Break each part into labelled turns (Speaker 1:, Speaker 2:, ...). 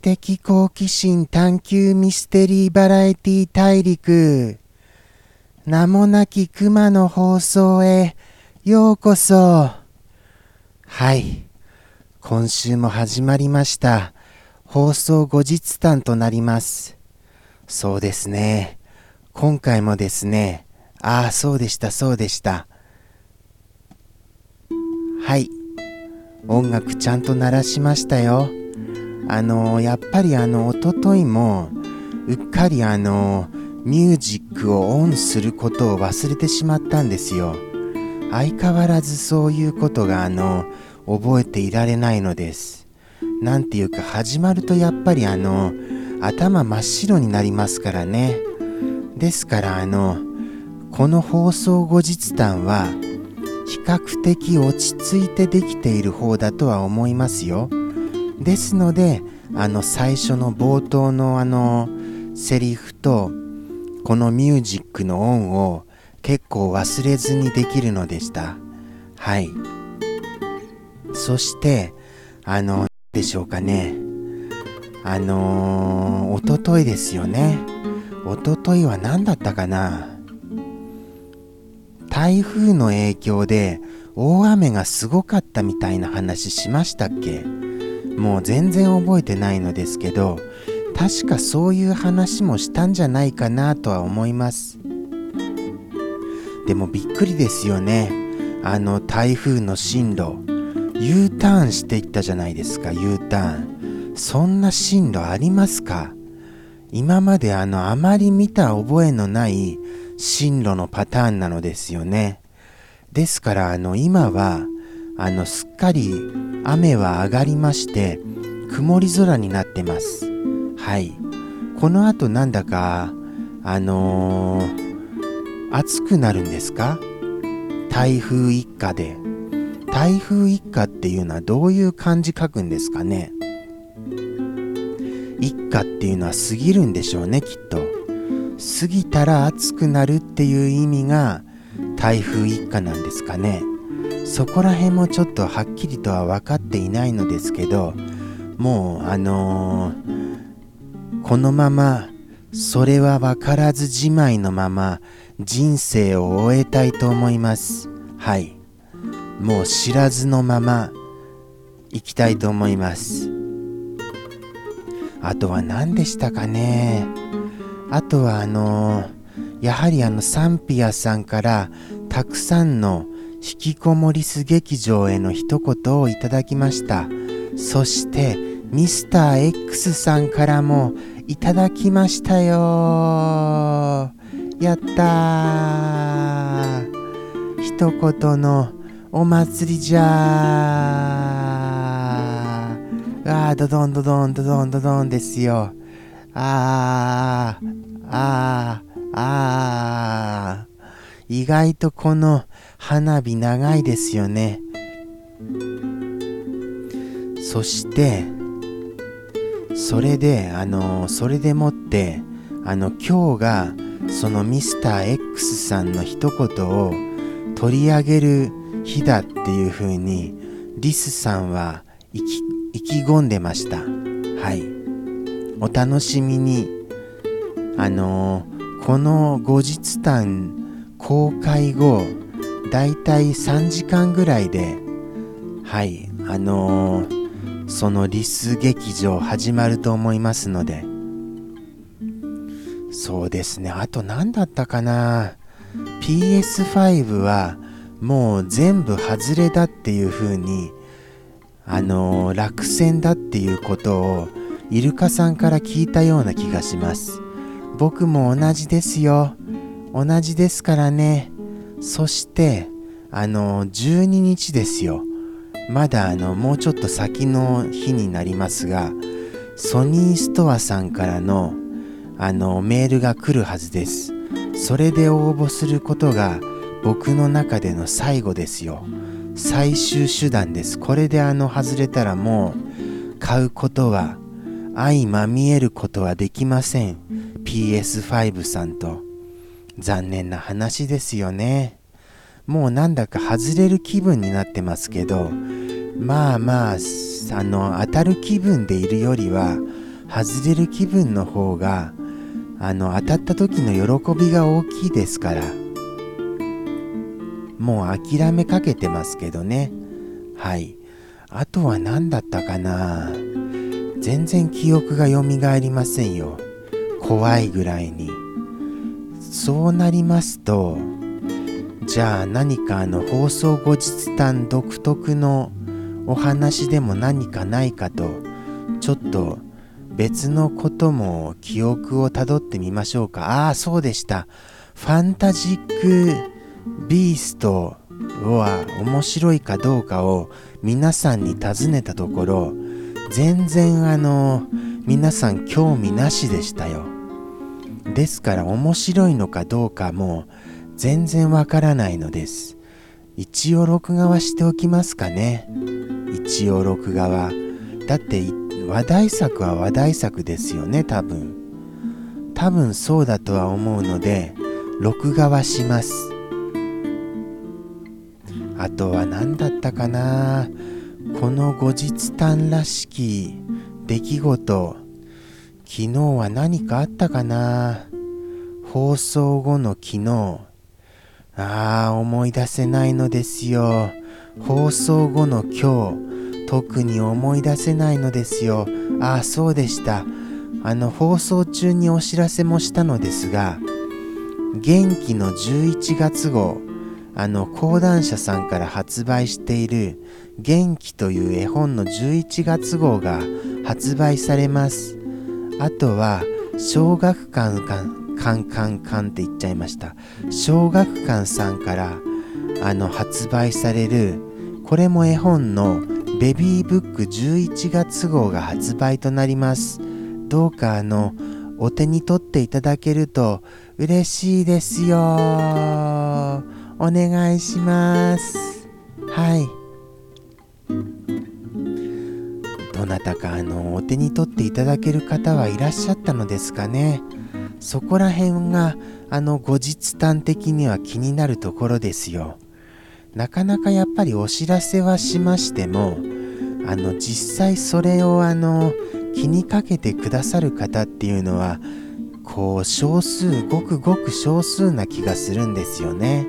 Speaker 1: 的好奇心探求ミステリーバラエティ大陸。名もなき熊の放送へようこそ。はい。今週も始まりました。放送後日談となります。そうですね。今回もですね。ああそうでしたそうでした。はい。音楽ちゃんと鳴らしましたよ。あのやっぱりあのおとといもうっかりあのミュージックをオンすることを忘れてしまったんですよ。相変わらずそういうことがあの覚えていられないのです。なんていうか始まるとやっぱりあの頭真っ白になりますからね。ですからあのこの放送後日談は比較的落ち着いてできている方だとは思いますよ。ですのであの最初の冒頭のあのセリフとこのミュージックのオンを結構忘れずにできるのでした。はい。そしてあのでしょうかね。あのー、おとといですよね。おとといは何だったかな。台風の影響で大雨がすごかったみたいな話しましたっけ。もう全然覚えてないのですけど確かそういう話もしたんじゃないかなとは思います。でもびっくりですよね。あの台風の進路 U ターンしていったじゃないですか U ターン。そんな進路ありますか？今まであのあまり見た覚えのない進路のパターンなのですよね。ですからあの今はあのすっかり雨は上がりまして曇り空になってます。はい。この後なんだかあのー、暑くなるんですか？台風一過で。台風一過っていうのはどういう漢字書くんですかね？一過っていうのは過ぎるんでしょうねきっと。過ぎたら暑くなるっていう意味が台風一過なんですかね？そこら辺もちょっとはっきりとは分かっていないのですけどもうあのー、このままそれは分からずじまいのまま人生を終えたいと思います。はい。もう知らずのまま行きたいと思います。あとは何でしたかね。あとはあのー、やはりあのサンピアさんからたくさんの引きこもりす劇場への一言をいただきました。そしてミスター X さんからもいただきましたよ。やったー。一言のお祭りじゃー。あードドンドドンドドンドドンですよ。あーあーあー。意外とこの花火長いですよね。そしてそれであのそれでもってあの今日がそのミスター X さんの一言を取り上げる日だっていう風にリスさんは意気意気込んでました。はい。お楽しみに。あのこの後日談公開後だいたい3時間ぐらいではいあのー、そのリス劇場始まると思いますので。そうですね。あと何だったかな。PS5 はもう全部外れだっていう風にあのー、落選だっていうことをイルカさんから聞いたような気がします。僕も同じですよ。同じですからね。そしてあの12日ですよ。まだあのもうちょっと先の日になりますがソニーストアさんからのあのメールが来るはずです。それで応募することが僕の中での最後ですよ。最終手段です。これであの外れたらもう買うことは相まみえることはできません。PS5 さんと。残念な話ですよね。もうなんだか外れる気分になってますけど、まあまあ、あの、当たる気分でいるよりは、外れる気分の方があの当たった時の喜びが大きいですからもう諦めかけてますけどね。はい。あとは何だったかな。全然記憶がよみがえりませんよ。怖いぐらいに。そうなりますとじゃあ何かあの放送後日談独特のお話でも何かないかとちょっと別のことも記憶をたどってみましょうか。ああ、そうでした。ファンタジックビーストは面白いかどうかを皆さんに尋ねたところ、全然あの、皆さん興味なしでしたよ。ですから面白いのかどうかも全然わからないのです。一応録画はしておきますかね。一応録画は。だって話題作は話題作ですよね多分多分そうだとは思うので録画はしますあとは何だったかなこの後日談らしき出来事昨日は何かあったかな？放送後の昨日ああ思い出せないのですよ放送後の今日特に思い出せないのですよ。ああ、そうでした。あの、放送中にお知らせもしたのですが、元気の11月号、あの、講談社さんから発売している元気という絵本の11月号が発売されます。あとは、小学館カンカンカンって言っちゃいました。小学館さんからあの発売されるこれも絵本のベビーブック11月号が発売となります。どうかあの、お手に取っていただけると嬉しいですよ。お願いします。はい。どなたかあの、お手に取っていただける方はいらっしゃったのですかね。そこら辺があの後日談的には気になるところですよ。なかなかやっぱりお知らせはしましてもあの実際それをあの気にかけてくださる方っていうのはこう少数ごくごく少数な気がするんですよね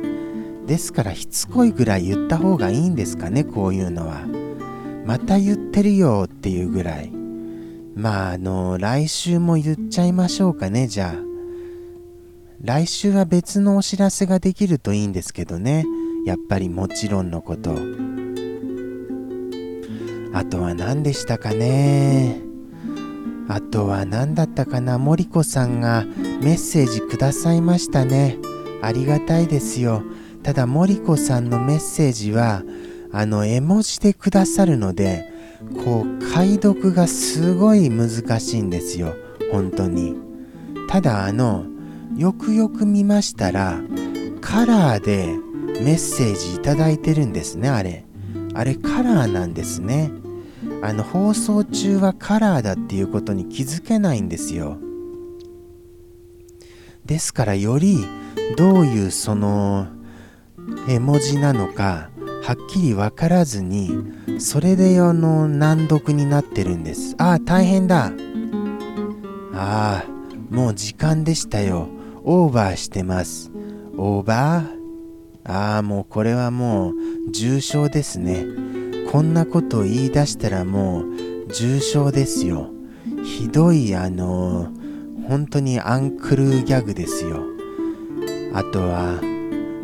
Speaker 1: ですからしつこいぐらい言った方がいいんですかねこういうのはまた言ってるよっていうぐらい。まああの来週も言っちゃいましょうかねじゃあ。来週は別のお知らせができるといいんですけどね。やっぱりもちろんのこと。あとは何でしたかね。あとは何だったかな。森子さんがメッセージくださいましたね。ありがたいですよ。ただ森子さんのメッセージはあの絵文字でくださるのでこう解読がすごい難しいんですよ本当にただあのよくよく見ましたらカラーでメッセージいただいてるんですね、あれ。あれカラーなんですね。あの、放送中はカラーだっていうことに気づけないんですよ。ですからよりどういうその絵文字なのかはっきり分からずにそれであの難読になってるんです。ああ、大変だ。ああ、もう時間でしたよ。オーバーしてます。オーバー？ああ、もうこれはもう重症ですね。こんなことを言い出したらもう重症ですよ。ひどいあの本当にアンクルギャグですよ。あとは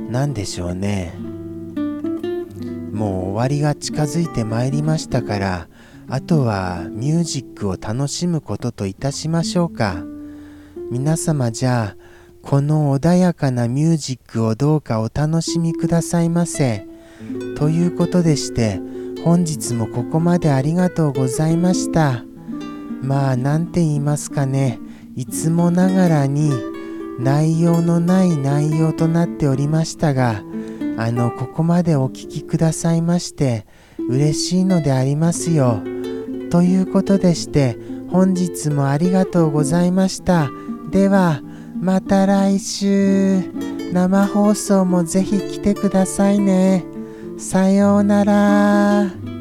Speaker 1: 何でしょうね。もう終わりが近づいてまいりましたからあとはミュージックを楽しむことといたしましょうか。皆様じゃあこの穏やかなミュージックをどうかお楽しみくださいませ。ということでして、本日もここまでありがとうございました。まあ、なんて言いますかね、いつもながらに内容のない内容となっておりましたが、あの、ここまでお聴きくださいまして、嬉しいのでありますよ。ということでして、本日もありがとうございました。では、また来週生放送もぜひ来てくださいね。さようなら。